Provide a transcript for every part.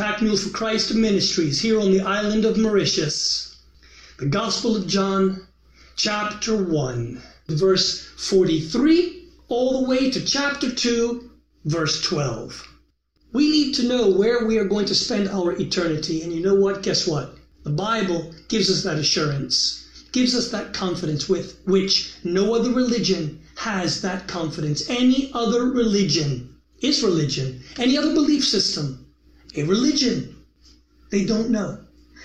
Pack Mule for Christ Ministries here on the island of Mauritius. The Gospel of John, chapter 1, verse 43, all the way to chapter 2, verse 12. We need to know where we are going to spend our eternity. And you know what? Guess what? The Bible gives us that assurance, gives us that confidence with which no other religion has that confidence. Any other religion is religion. Any other belief system, a religion. They don't know.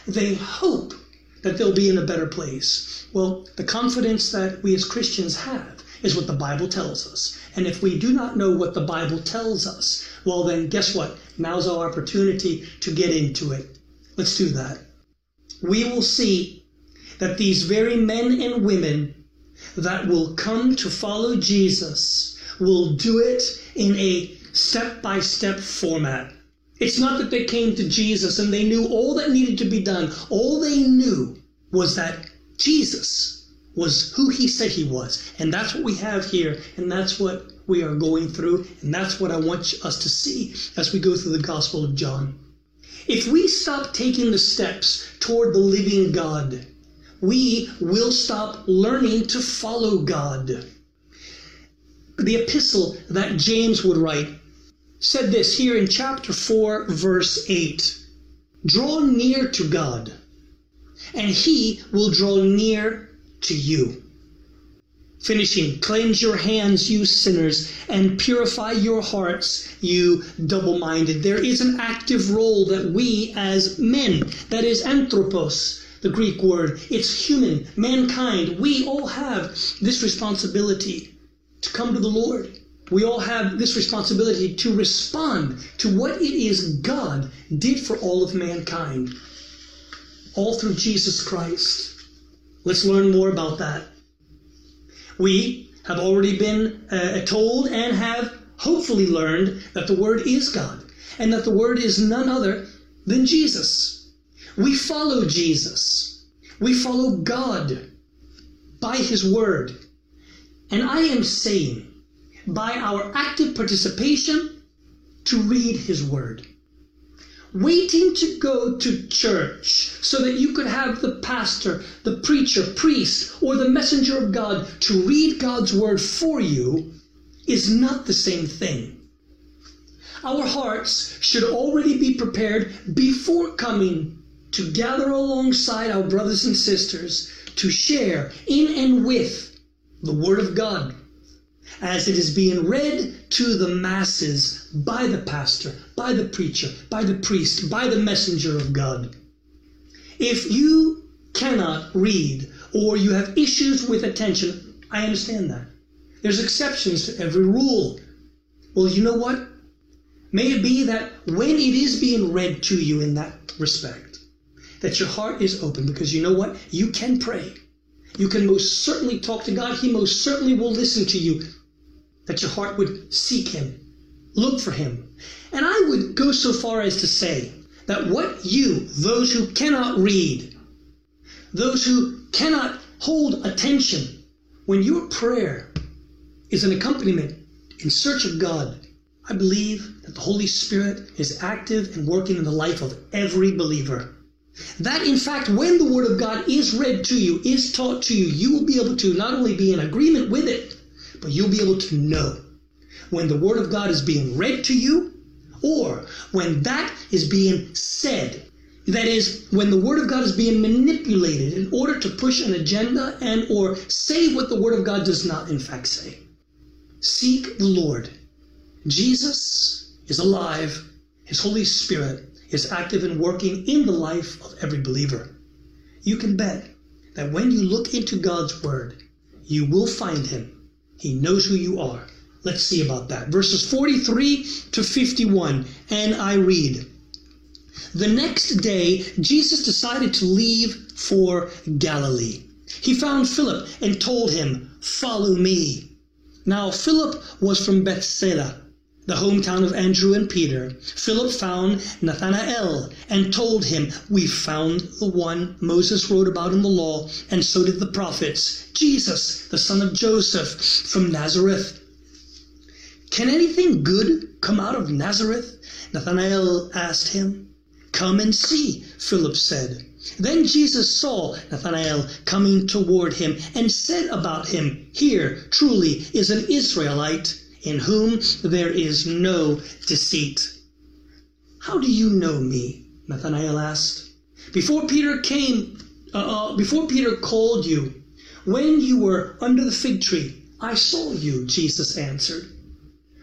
They hope that they'll be in a better place. Well, the confidence that we as Christians have is what the Bible tells us. And if we do not know what the Bible tells us, well, then guess what? Now's our opportunity to get into it. Let's do that. We will see that these very men and women that will come to follow Jesus will do it in a step by step format. It's not that they came to Jesus and they knew all that needed to be done. All they knew was that Jesus was who he said he was. And that's what we have here. And that's what we are going through. And that's what I want us to see as we go through the Gospel of John. If we stop taking the steps toward the living God, we will stop learning to follow God. The epistle that James would write said this here in chapter 4, verse 8 Draw near to God, and he will draw near to you. Finishing, cleanse your hands, you sinners, and purify your hearts, you double minded. There is an active role that we as men, that is anthropos, the Greek word, it's human, mankind, we all have this responsibility to come to the Lord we all have this responsibility to respond to what it is God did for all of mankind, all through Jesus Christ. Let's learn more about that. We have already been uh, told and have hopefully learned that the Word is God and that the Word is none other than Jesus. We follow Jesus, we follow God by His Word. And I am saying, by our active participation to read His Word. Waiting to go to church so that you could have the pastor, the preacher, priest, or the messenger of God to read God's Word for you is not the same thing. Our hearts should already be prepared before coming to gather alongside our brothers and sisters to share in and with the Word of God as it is being read to the masses by the pastor, by the preacher, by the priest, by the messenger of God. If you cannot read or you have issues with attention, I understand that. There's exceptions to every rule. Well, you know what? May it be that when it is being read to you in that respect, that your heart is open because you know what? You can pray. You can most certainly talk to God. He most certainly will listen to you that your heart would seek Him, look for Him. And I would go so far as to say that what you, those who cannot read, those who cannot hold attention, when your prayer is an accompaniment in search of God, I believe that the Holy Spirit is active and working in the life of every believer. That, in fact, when the Word of God is read to you, is taught to you, you will be able to not only be in agreement with it, but you'll be able to know when the Word of God is being read to you or when that is being said. That is, when the Word of God is being manipulated in order to push an agenda and or say what the Word of God does not in fact say. Seek the Lord. Jesus is alive. His Holy Spirit is active and working in the life of every believer. You can bet that when you look into God's Word, you will find Him he knows who you are. Let's see about that. Verses 43 to 51, and I read. The next day, Jesus decided to leave for Galilee. He found Philip and told him, Follow me. Now, Philip was from Bethsaida the hometown of Andrew and Peter, Philip found Nathanael and told him, We found the one Moses wrote about in the law, and so did the prophets, Jesus, the son of Joseph from Nazareth. Can anything good come out of Nazareth? Nathanael asked him. Come and see, Philip said. Then Jesus saw Nathanael coming toward him and said about him, Here truly is an Israelite in whom there is no deceit. How do you know me? Nathanael asked. Before Peter came, uh, uh, before Peter called you, when you were under the fig tree, I saw you, Jesus answered.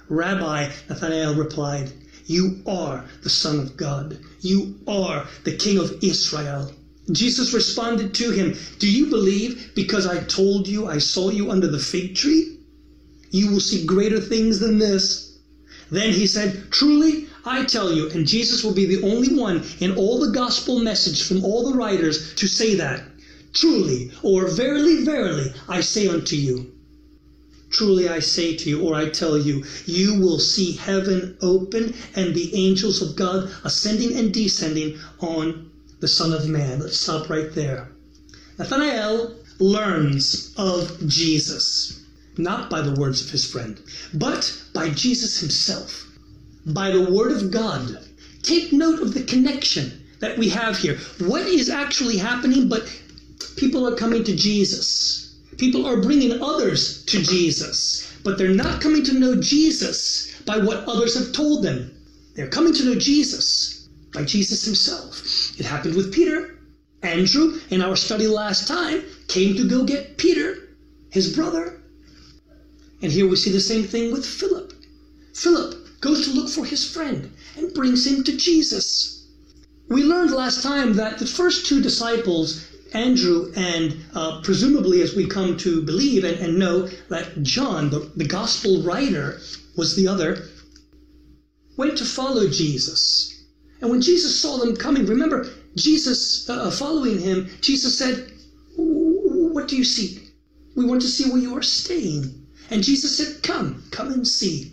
Rabbi, Nathanael replied, You are the Son of God. You are the King of Israel. Jesus responded to him, Do you believe because I told you I saw you under the fig tree? You will see greater things than this. Then he said, Truly, I tell you, and Jesus will be the only one in all the gospel message from all the writers to say that. Truly, or verily, verily, I say unto you. Truly I say to you, or I tell you, you will see heaven open and the angels of God ascending and descending on the Son of Man. Let's stop right there. Nathanael learns of Jesus, not by the words of his friend, but by Jesus himself, by the Word of God. Take note of the connection that we have here. What is actually happening? But people are coming to Jesus People are bringing others to Jesus, but they're not coming to know Jesus by what others have told them. They're coming to know Jesus by Jesus himself. It happened with Peter. Andrew, in our study last time, came to go get Peter, his brother. And here we see the same thing with Philip. Philip goes to look for his friend and brings him to Jesus. We learned last time that the first two disciples Andrew, and uh, presumably, as we come to believe and, and know that John, the, the gospel writer, was the other, went to follow Jesus. And when Jesus saw them coming, remember, Jesus uh, uh following him, Jesus said, What do you seek? We want to see where you are staying. And Jesus said, Come, come and see.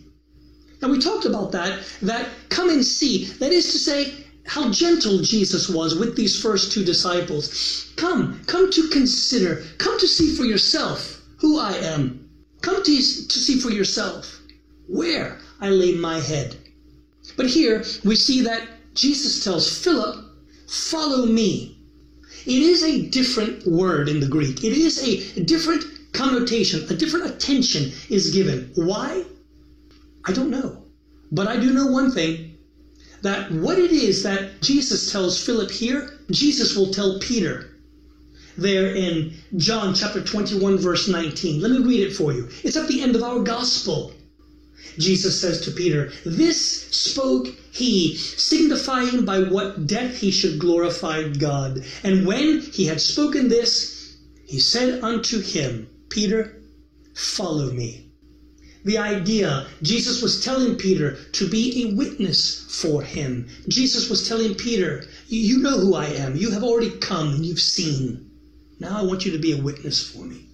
Now we talked about that, that come and see. That is to say, how gentle Jesus was with these first two disciples. Come, come to consider, come to see for yourself who I am. Come to, to see for yourself where I lay my head. But here we see that Jesus tells Philip, Follow me. It is a different word in the Greek, it is a different connotation, a different attention is given. Why? I don't know. But I do know one thing that what it is that Jesus tells Philip here, Jesus will tell Peter there in John chapter 21, verse 19. Let me read it for you. It's at the end of our gospel. Jesus says to Peter, This spoke he, signifying by what death he should glorify God. And when he had spoken this, he said unto him, Peter, follow me the idea. Jesus was telling Peter to be a witness for him. Jesus was telling Peter, You know who I am. You have already come and you've seen. Now I want you to be a witness for me.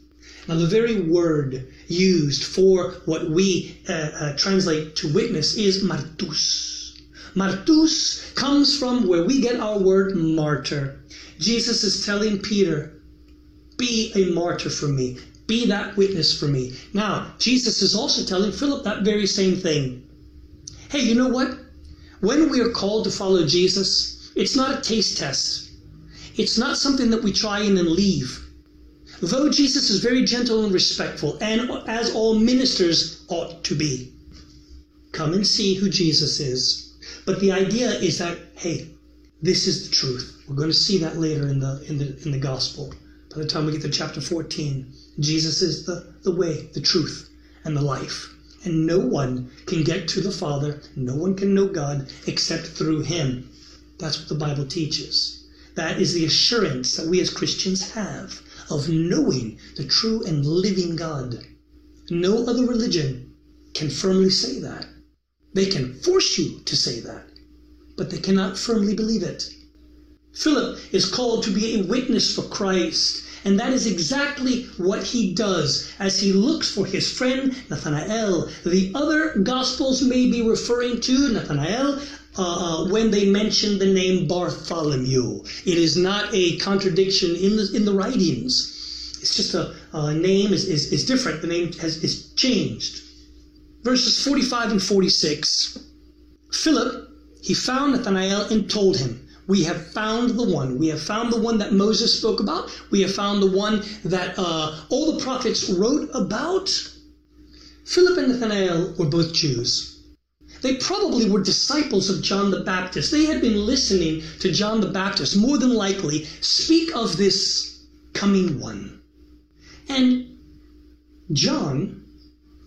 Now, the very word used for what we uh, uh, translate to witness is martus. Martus comes from where we get our word martyr. Jesus is telling Peter, Be a martyr for me. Be that witness for me. Now, Jesus is also telling Philip that very same thing. Hey, you know what? When we are called to follow Jesus, it's not a taste test. It's not something that we try and leave. Though Jesus is very gentle and respectful, and as all ministers ought to be, come and see who Jesus is. But the idea is that, hey, this is the truth. We're going to see that later in the in the in the gospel. By the time we get to chapter 14, Jesus is the, the way, the truth, and the life. And no one can get to the Father, no one can know God except through Him. That's what the Bible teaches. That is the assurance that we as Christians have of knowing the true and living God. No other religion can firmly say that. They can force you to say that, but they cannot firmly believe it. Philip is called to be a witness for Christ and that is exactly what he does as he looks for his friend Nathanael. The other Gospels may be referring to Nathanael uh, uh, when they mention the name Bartholomew. It is not a contradiction in the, in the writings. It's just a, name is, is, is different. The name has, is changed. Verses 45 and 46. Philip, he found Nathanael and told him, We have found the one. We have found the one that Moses spoke about. We have found the one that uh, all the prophets wrote about. Philip and Nathanael were both Jews. They probably were disciples of John the Baptist. They had been listening to John the Baptist, more than likely, speak of this coming one. And John,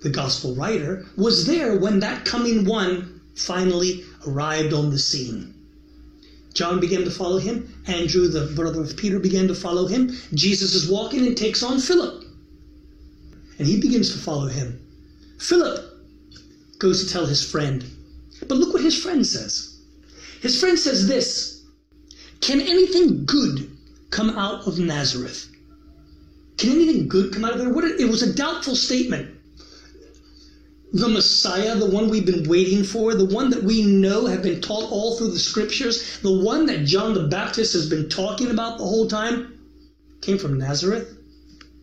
the gospel writer, was there when that coming one finally arrived on the scene. John began to follow him. Andrew, the brother of Peter, began to follow him. Jesus is walking and takes on Philip. And he begins to follow him. Philip goes to tell his friend. But look what his friend says. His friend says this Can anything good come out of Nazareth? Can anything good come out of there? What it was a doubtful statement the Messiah, the one we've been waiting for, the one that we know have been taught all through the scriptures, the one that John the Baptist has been talking about the whole time, came from Nazareth?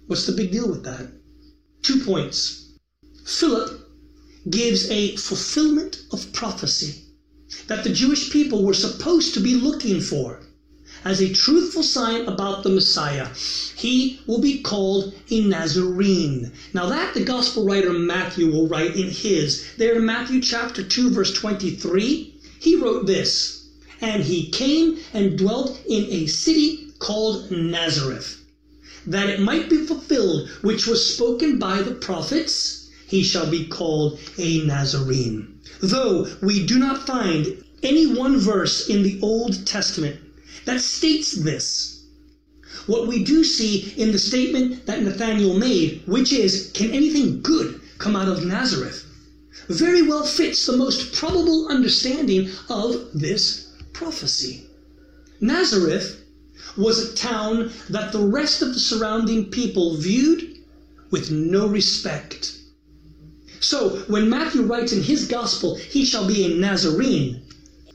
What's the big deal with that? Two points. Philip gives a fulfillment of prophecy that the Jewish people were supposed to be looking for as a truthful sign about the Messiah. He will be called a Nazarene. Now, that the gospel writer Matthew will write in his. There in Matthew chapter 2, verse 23, he wrote this And he came and dwelt in a city called Nazareth, that it might be fulfilled which was spoken by the prophets, he shall be called a Nazarene. Though we do not find any one verse in the Old Testament that states this. What we do see in the statement that Nathanael made, which is, Can anything good come out of Nazareth? very well fits the most probable understanding of this prophecy. Nazareth was a town that the rest of the surrounding people viewed with no respect. So, when Matthew writes in his gospel, he shall be a Nazarene,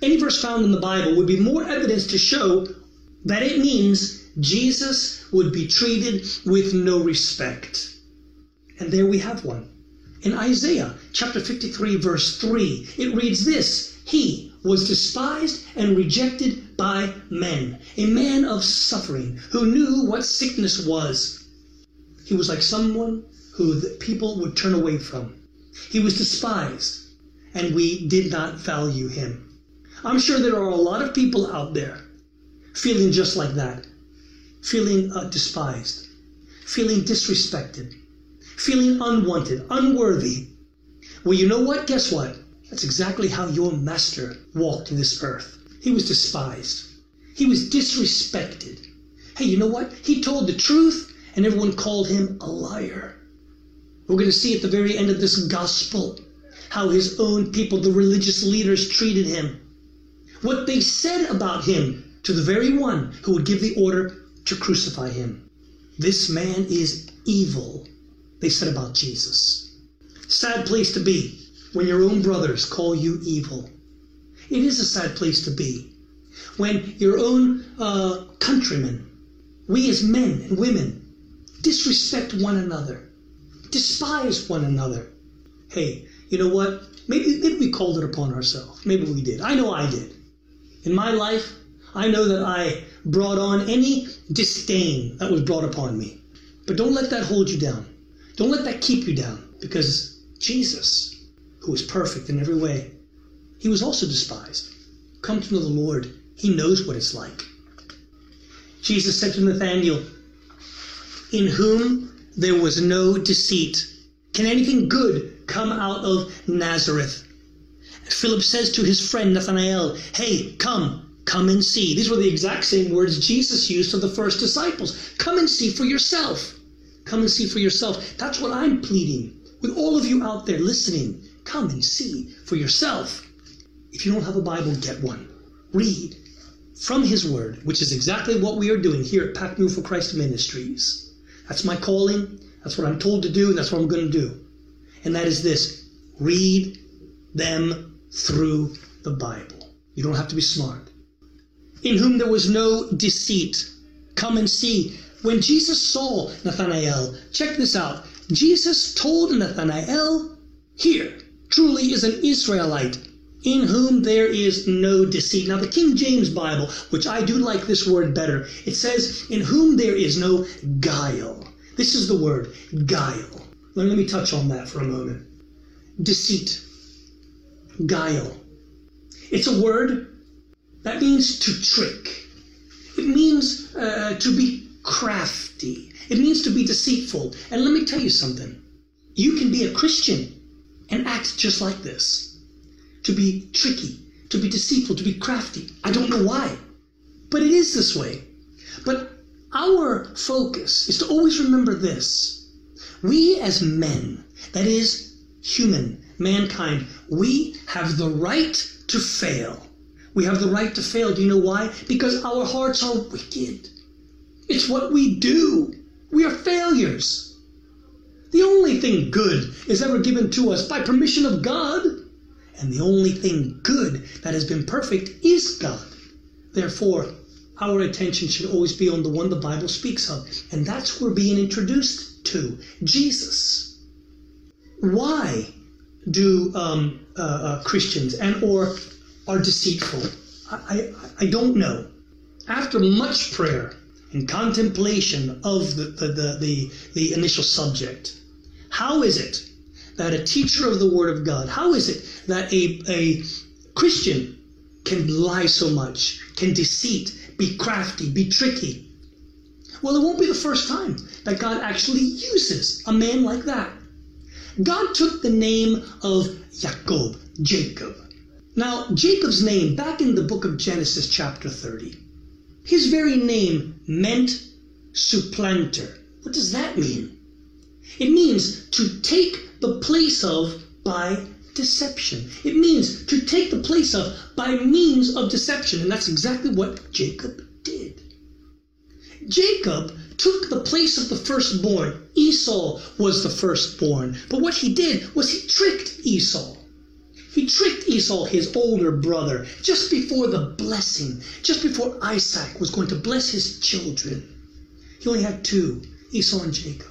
any verse found in the Bible would be more evidence to show that it means Jesus would be treated with no respect. And there we have one. In Isaiah chapter 53, verse 3, it reads this He was despised and rejected by men, a man of suffering, who knew what sickness was. He was like someone who the people would turn away from. He was despised, and we did not value him. I'm sure there are a lot of people out there feeling just like that, feeling uh, despised, feeling disrespected, feeling unwanted, unworthy. Well, you know what? Guess what? That's exactly how your master walked this earth. He was despised, he was disrespected. Hey, you know what? He told the truth, and everyone called him a liar. We're going to see at the very end of this gospel how his own people, the religious leaders, treated him what they said about him to the very one who would give the order to crucify him. This man is evil, they said about Jesus. Sad place to be when your own brothers call you evil. It is a sad place to be when your own uh, countrymen, we as men and women, disrespect one another, despise one another. Hey, you know what? Maybe, maybe we called it upon ourselves. Maybe we did. I know I did. In my life, I know that I brought on any disdain that was brought upon me. But don't let that hold you down. Don't let that keep you down because Jesus, who was perfect in every way, he was also despised. Come to know the Lord. He knows what it's like. Jesus said to Nathanael, In whom there was no deceit. Can anything good come out of Nazareth? Philip says to his friend Nathanael, Hey, come, come and see. These were the exact same words Jesus used to the first disciples. Come and see for yourself. Come and see for yourself. That's what I'm pleading with all of you out there listening. Come and see for yourself. If you don't have a Bible, get one. Read from His Word, which is exactly what we are doing here at Pack Mule for Christ Ministries. That's my calling. That's what I'm told to do, and that's what I'm going to do. And that is this read them through the Bible. You don't have to be smart. In whom there was no deceit. Come and see. When Jesus saw Nathanael, check this out. Jesus told Nathanael, Here truly is an Israelite in whom there is no deceit. Now, the King James Bible, which I do like this word better, it says, in whom there is no guile. This is the word, guile. Let me touch on that for a moment. Deceit, guile. It's a word that means to trick. It means uh, to be crafty. It means to be deceitful. And let me tell you something. You can be a Christian and act just like this to be tricky, to be deceitful, to be crafty. I don't know why, but it is this way. But our focus is to always remember this. We as men, that is, human, mankind, we have the right to fail. We have the right to fail. Do you know why? Because our hearts are wicked. It's what we do. We are failures. The only thing good is ever given to us by permission of God. And the only thing good that has been perfect is God. Therefore, our attention should always be on the one the Bible speaks of. And that's who we're being introduced to Jesus. Why do um, uh, uh, Christians and or are deceitful? I, I, I don't know. After much prayer and contemplation of the, the, the, the, the initial subject, how is it that a teacher of the Word of God, how is it that a, a Christian can lie so much, can deceit, be crafty, be tricky? Well, it won't be the first time that God actually uses a man like that. God took the name of Jacob, Jacob. Now, Jacob's name, back in the book of Genesis, chapter 30, his very name meant supplanter. What does that mean? It means to take the place of by deception. It means to take the place of by means of deception. And that's exactly what Jacob did. Jacob took the place of the firstborn. Esau was the firstborn. But what he did was he tricked Esau. He tricked Esau, his older brother, just before the blessing, just before Isaac was going to bless his children. He only had two, Esau and Jacob.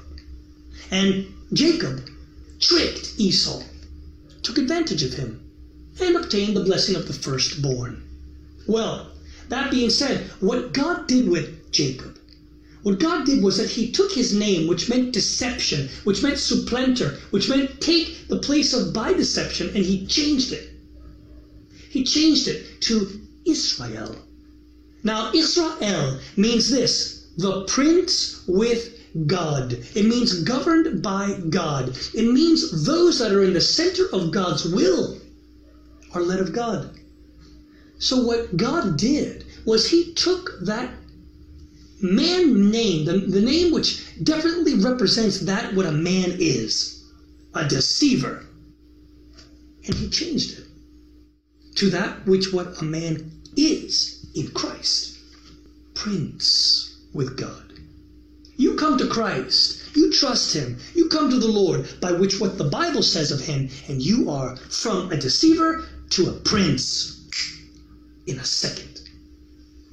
And Jacob tricked Esau, took advantage of him, and obtained the blessing of the firstborn. Well, that being said, what God did with Jacob, what God did was that he took his name, which meant deception, which meant supplanter, which meant take the place of by deception, and he changed it. He changed it to Israel. Now, Israel means this the prince with God. It means governed by God. It means those that are in the center of God's will are led of God. So, what God did was He took that man name, the, the name which definitely represents that what a man is, a deceiver, and He changed it to that which what a man is in Christ, Prince with God. You come to Christ. You trust him. You come to the Lord by which what the Bible says of him, and you are from a deceiver to a prince in a second.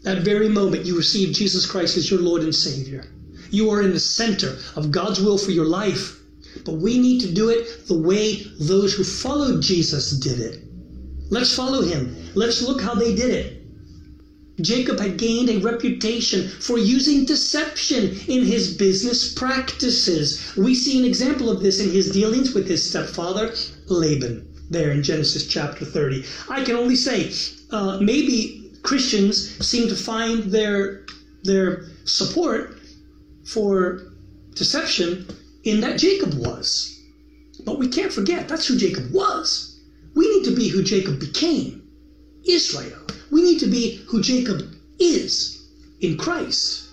That very moment you receive Jesus Christ as your Lord and Savior. You are in the center of God's will for your life. But we need to do it the way those who followed Jesus did it. Let's follow him. Let's look how they did it. Jacob had gained a reputation for using deception in his business practices. We see an example of this in his dealings with his stepfather, Laban, there in Genesis chapter 30. I can only say, uh, maybe Christians seem to find their, their support for deception in that Jacob was. But we can't forget that's who Jacob was. We need to be who Jacob became Israel. We need to be who Jacob is in Christ.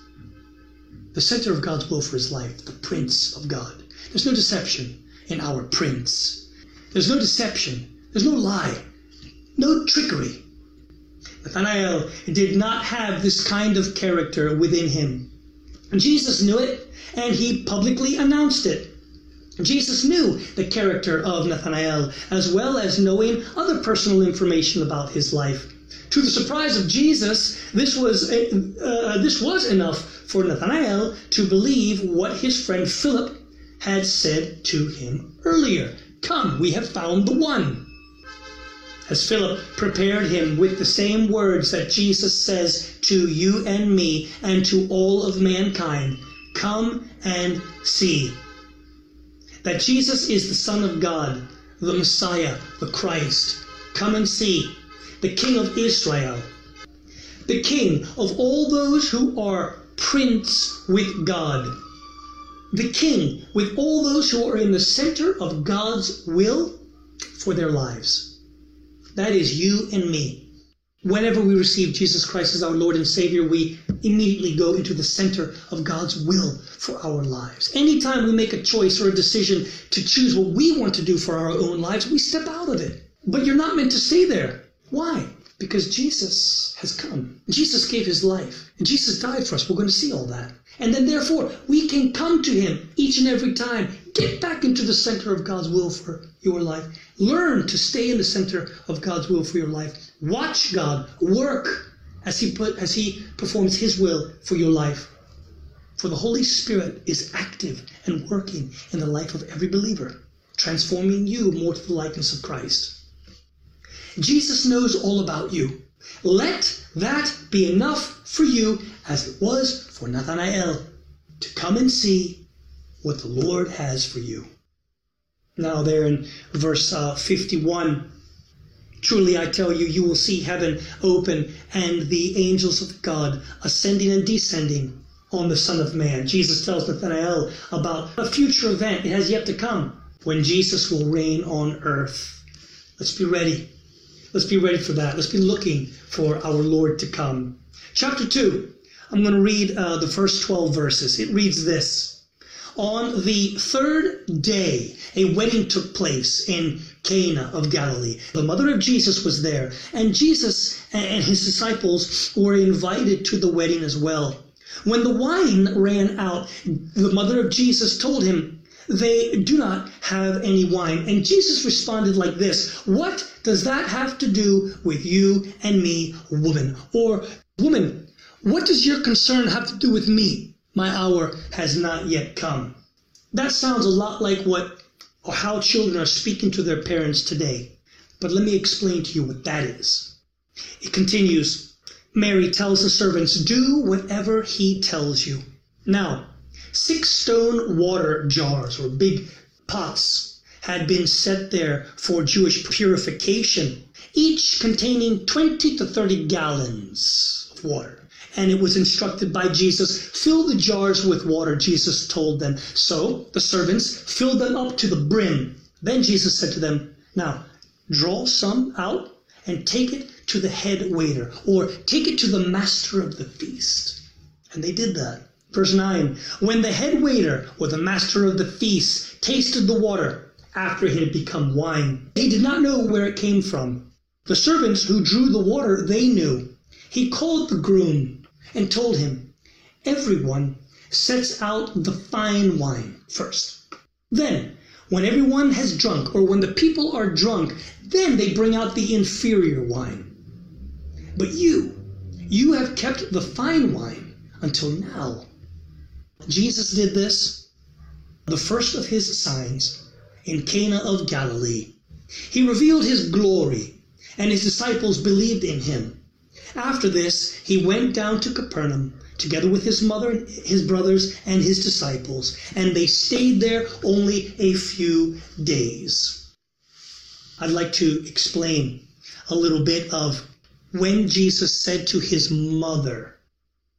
The center of God's will for his life, the Prince of God. There's no deception in our Prince. There's no deception. There's no lie. No trickery. Nathanael did not have this kind of character within him. Jesus knew it, and he publicly announced it. Jesus knew the character of Nathanael, as well as knowing other personal information about his life. To the surprise of Jesus, this was, uh, this was enough for Nathanael to believe what his friend Philip had said to him earlier. Come, we have found the one. As Philip prepared him with the same words that Jesus says to you and me and to all of mankind Come and see. That Jesus is the Son of God, the Messiah, the Christ. Come and see. The King of Israel. The King of all those who are prince with God. The King with all those who are in the center of God's will for their lives. That is you and me. Whenever we receive Jesus Christ as our Lord and Savior, we immediately go into the center of God's will for our lives. Anytime we make a choice or a decision to choose what we want to do for our own lives, we step out of it. But you're not meant to stay there. Why? Because Jesus has come. Jesus gave his life. And Jesus died for us. We're going to see all that. And then, therefore, we can come to him each and every time. Get back into the center of God's will for your life. Learn to stay in the center of God's will for your life Watch God work as he put as he performs his will for your life. For the Holy Spirit is active and working in the life of every believer, transforming you more to the likeness of Christ. Jesus knows all about you. Let that be enough for you as it was for Nathanael to come and see what the Lord has for you. Now, there in verse uh, 51, Truly I tell you, you will see heaven open and the angels of God ascending and descending on the Son of Man. Jesus tells Nathanael about a future event. It has yet to come when Jesus will reign on earth. Let's be ready. Let's be ready for that. Let's be looking for our Lord to come. Chapter 2. I'm going to read uh, the first 12 verses. It reads this. On the third day, a wedding took place in Cana of Galilee. The mother of Jesus was there, and Jesus and his disciples were invited to the wedding as well. When the wine ran out, the mother of Jesus told him, They do not have any wine. And Jesus responded like this What does that have to do with you and me, woman? Or, Woman, what does your concern have to do with me? My hour has not yet come. That sounds a lot like what or how children are speaking to their parents today. But let me explain to you what that is. It continues Mary tells the servants, Do whatever he tells you. Now, six stone water jars or big pots had been set there for Jewish purification, each containing 20 to 30 gallons of water and it was instructed by Jesus, fill the jars with water, Jesus told them. So the servants filled them up to the brim. Then Jesus said to them, Now draw some out and take it to the head waiter, or take it to the master of the feast. And they did that. Verse 9 When the head waiter, or the master of the feast, tasted the water after it had become wine, he did not know where it came from. The servants who drew the water, they knew. He called the groom and told him, Everyone sets out the fine wine first. Then, when everyone has drunk, or when the people are drunk, then they bring out the inferior wine. But you, you have kept the fine wine until now. Jesus did this, the first of his signs, in Cana of Galilee. He revealed his glory, and his disciples believed in him. After this, he went down to Capernaum together with his mother, his brothers, and his disciples, and they stayed there only a few days. I'd like to explain a little bit of when Jesus said to his mother,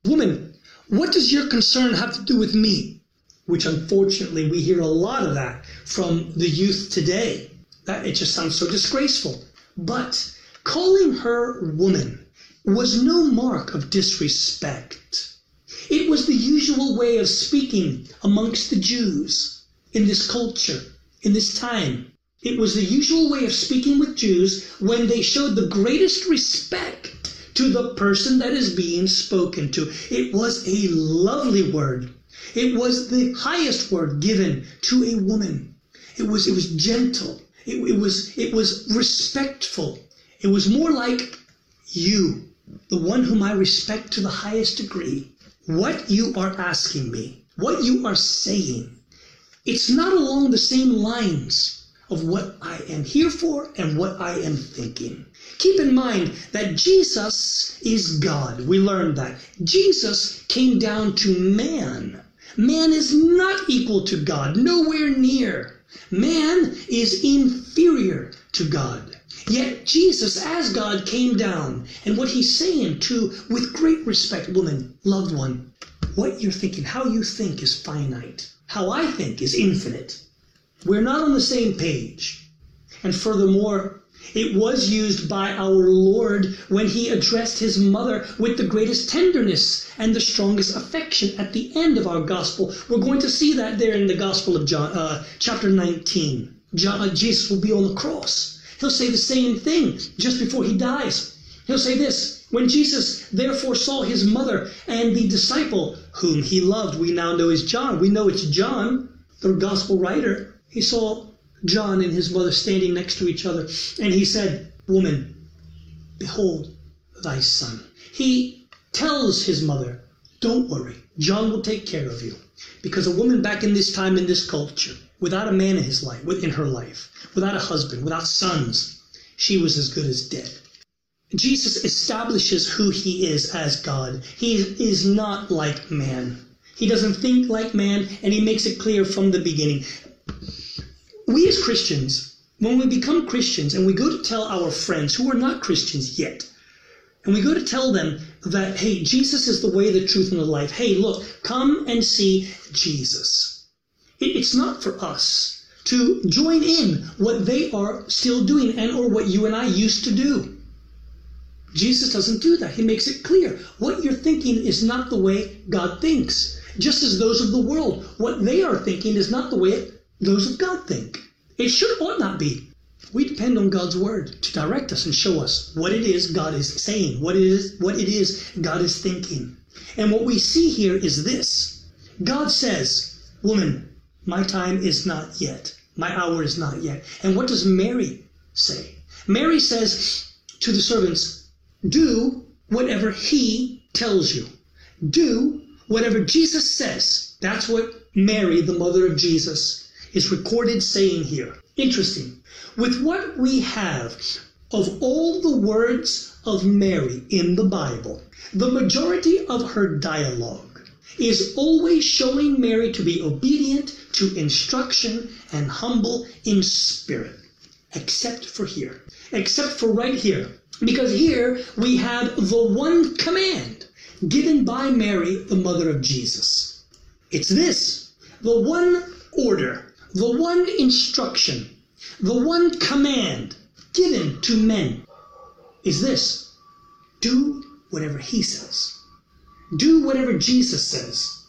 Woman, what does your concern have to do with me? Which unfortunately we hear a lot of that from the youth today. That it just sounds so disgraceful. But calling her woman was no mark of disrespect. It was the usual way of speaking amongst the Jews in this culture, in this time. It was the usual way of speaking with Jews when they showed the greatest respect to the person that is being spoken to. It was a lovely word. It was the highest word given to a woman. It was it was gentle. It, it was it was respectful. It was more like you the one whom I respect to the highest degree, what you are asking me, what you are saying, it's not along the same lines of what I am here for and what I am thinking. Keep in mind that Jesus is God. We learned that. Jesus came down to man. Man is not equal to God, nowhere near. Man is inferior to God. Yet Jesus, as God, came down. And what he's saying to, with great respect, woman, loved one, what you're thinking, how you think is finite. How I think is infinite. We're not on the same page. And furthermore, it was used by our Lord when he addressed his mother with the greatest tenderness and the strongest affection at the end of our gospel. We're going to see that there in the Gospel of John, uh, chapter 19. John, uh, Jesus will be on the cross. He'll say the same thing just before he dies. He'll say this When Jesus therefore saw his mother and the disciple whom he loved, we now know is John. We know it's John, the gospel writer. He saw John and his mother standing next to each other, and he said, Woman, behold thy son. He tells his mother, Don't worry, John will take care of you. Because a woman back in this time, in this culture, without a man in his life, in her life, without a husband, without sons, she was as good as dead. Jesus establishes who he is as God. He is not like man. He doesn't think like man, and he makes it clear from the beginning we as Christians, when we become Christians and we go to tell our friends who are not Christians yet, and we go to tell them that, hey, Jesus is the way, the truth, and the life. Hey, look, come and see Jesus. It's not for us to join in what they are still doing and or what you and I used to do. Jesus doesn't do that. He makes it clear. What you're thinking is not the way God thinks. Just as those of the world, what they are thinking is not the way those of God think. It should or not be. We depend on God's word to direct us and show us what it is God is saying, what it is, what it is God is thinking. And what we see here is this. God says, Woman, my time is not yet. My hour is not yet. And what does Mary say? Mary says to the servants, Do whatever he tells you. Do whatever Jesus says. That's what Mary, the mother of Jesus, is recorded saying here. Interesting. With what we have of all the words of Mary in the Bible, the majority of her dialogue is always showing Mary to be obedient to instruction and humble in spirit, except for here, except for right here. Because here we have the one command given by Mary, the mother of Jesus. It's this the one order the one instruction, the one command given to men is this do whatever he says, do whatever Jesus says.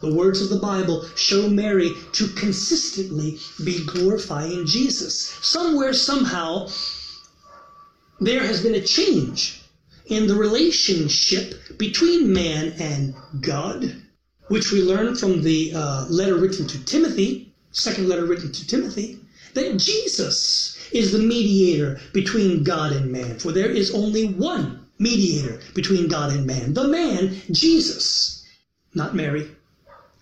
The words of the Bible show Mary to consistently be glorifying Jesus. Somewhere, somehow, there has been a change in the relationship between man and God, which we learn from the uh, letter written to Timothy second letter written to Timothy, that Jesus is the mediator between God and man. For there is only one mediator between God and man, the man, Jesus, not Mary.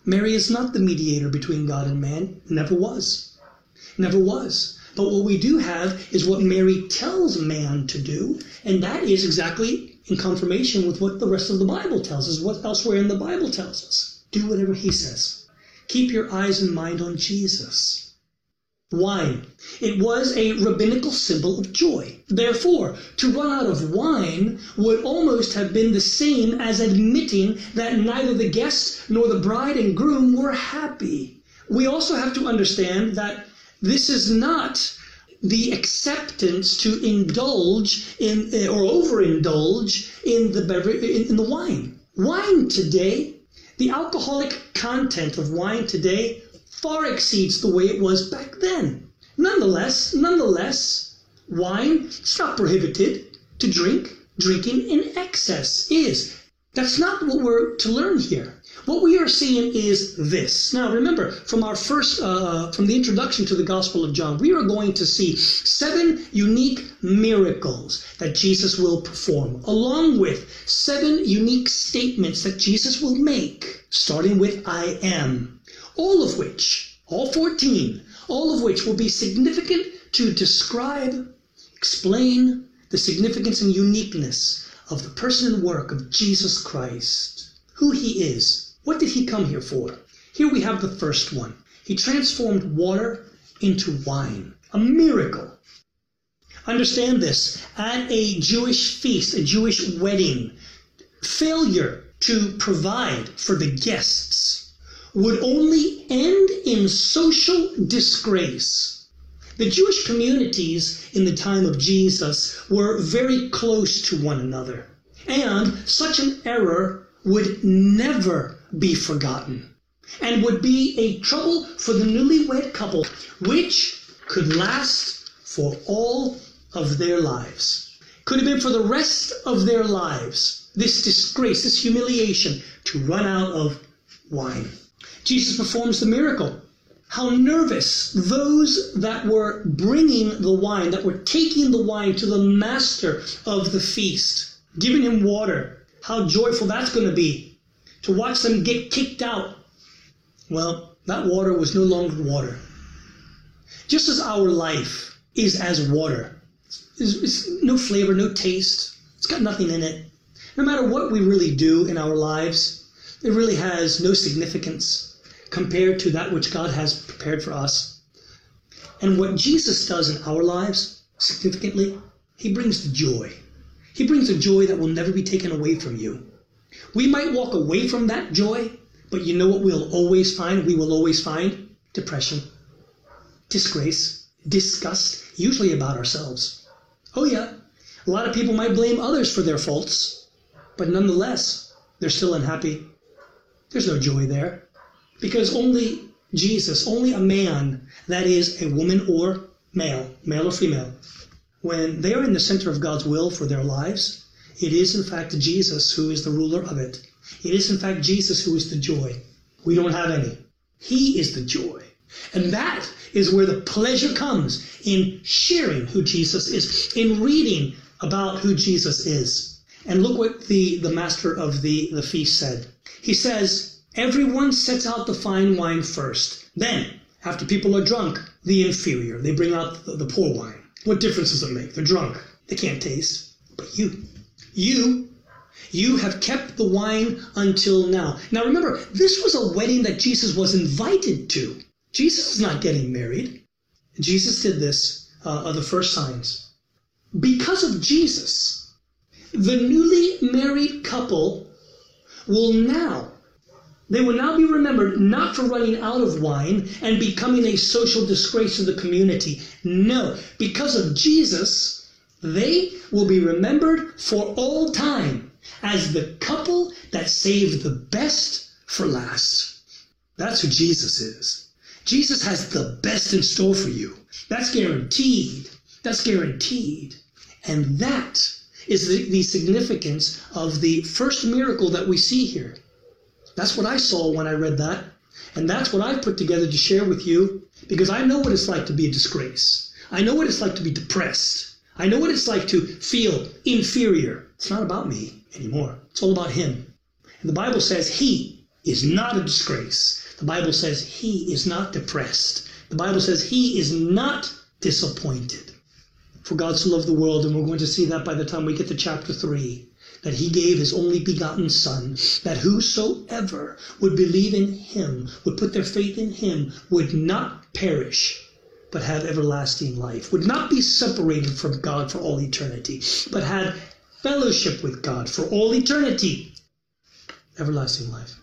Mary is not the mediator between God and man, never was. Never was. But what we do have is what Mary tells man to do, and that is exactly in confirmation with what the rest of the Bible tells us, what elsewhere in the Bible tells us. Do whatever he says. Keep your eyes and mind on Jesus. Wine. It was a rabbinical symbol of joy. Therefore, to run out of wine would almost have been the same as admitting that neither the guests nor the bride and groom were happy. We also have to understand that this is not the acceptance to indulge in eh, or overindulge in the beverage in the wine. Wine today the alcoholic content of wine today far exceeds the way it was back then. Nonetheless, nonetheless, wine is not prohibited to drink. Drinking in excess is. That's not what we're to learn here. What we are seeing is this. Now, remember, from our first, uh, from the introduction to the Gospel of John, we are going to see seven unique miracles that Jesus will perform, along with seven unique statements that Jesus will make, starting with I am. All of which, all 14, all of which will be significant to describe, explain the significance and uniqueness of the person and work of Jesus Christ, who he is. What did he come here for? Here we have the first one. He transformed water into wine, a miracle. Understand this at a Jewish feast, a Jewish wedding, failure to provide for the guests would only end in social disgrace. The Jewish communities in the time of Jesus were very close to one another, and such an error would never be forgotten and would be a trouble for the newlywed couple, which could last for all of their lives. Could have been for the rest of their lives, this disgrace, this humiliation, to run out of wine. Jesus performs the miracle. How nervous those that were bringing the wine, that were taking the wine to the master of the feast, giving him water. How joyful that's going to be to watch them get kicked out. Well, that water was no longer water. Just as our life is as water, it's, it's no flavor, no taste, it's got nothing in it. No matter what we really do in our lives, it really has no significance compared to that which God has prepared for us. And what Jesus does in our lives, significantly, he brings the joy. He brings a joy that will never be taken away from you. We might walk away from that joy, but you know what we'll always find? We will always find depression, disgrace, disgust, usually about ourselves. Oh, yeah, a lot of people might blame others for their faults, but nonetheless, they're still unhappy. There's no joy there. Because only Jesus, only a man, that is, a woman or male, male or female, when they are in the center of God's will for their lives, it is in fact Jesus who is the ruler of it. It is in fact Jesus who is the joy. We don't have any. He is the joy. And that is where the pleasure comes in sharing who Jesus is, in reading about who Jesus is. And look what the, the master of the, the feast said. He says, Everyone sets out the fine wine first. Then, after people are drunk, the inferior. They bring out the, the poor wine. What difference does it make? They're drunk. They can't taste. But you, you, you have kept the wine until now. Now remember, this was a wedding that Jesus was invited to. Jesus is not getting married. Jesus did this, uh, are the first signs. Because of Jesus, the newly married couple will now they will now be remembered not for running out of wine and becoming a social disgrace to the community. No, because of Jesus, they will be remembered for all time as the couple that saved the best for last. That's who Jesus is. Jesus has the best in store for you. That's guaranteed. That's guaranteed. And that is the, the significance of the first miracle that we see here. That's what I saw when I read that. And that's what I put together to share with you because I know what it's like to be a disgrace. I know what it's like to be depressed. I know what it's like to feel inferior. It's not about me anymore, it's all about Him. And the Bible says He is not a disgrace. The Bible says He is not depressed. The Bible says He is not disappointed. For God so loved the world, and we're going to see that by the time we get to chapter 3 that he gave his only begotten Son, that whosoever would believe in him, would put their faith in him, would not perish, but have everlasting life, would not be separated from God for all eternity, but had fellowship with God for all eternity, everlasting life.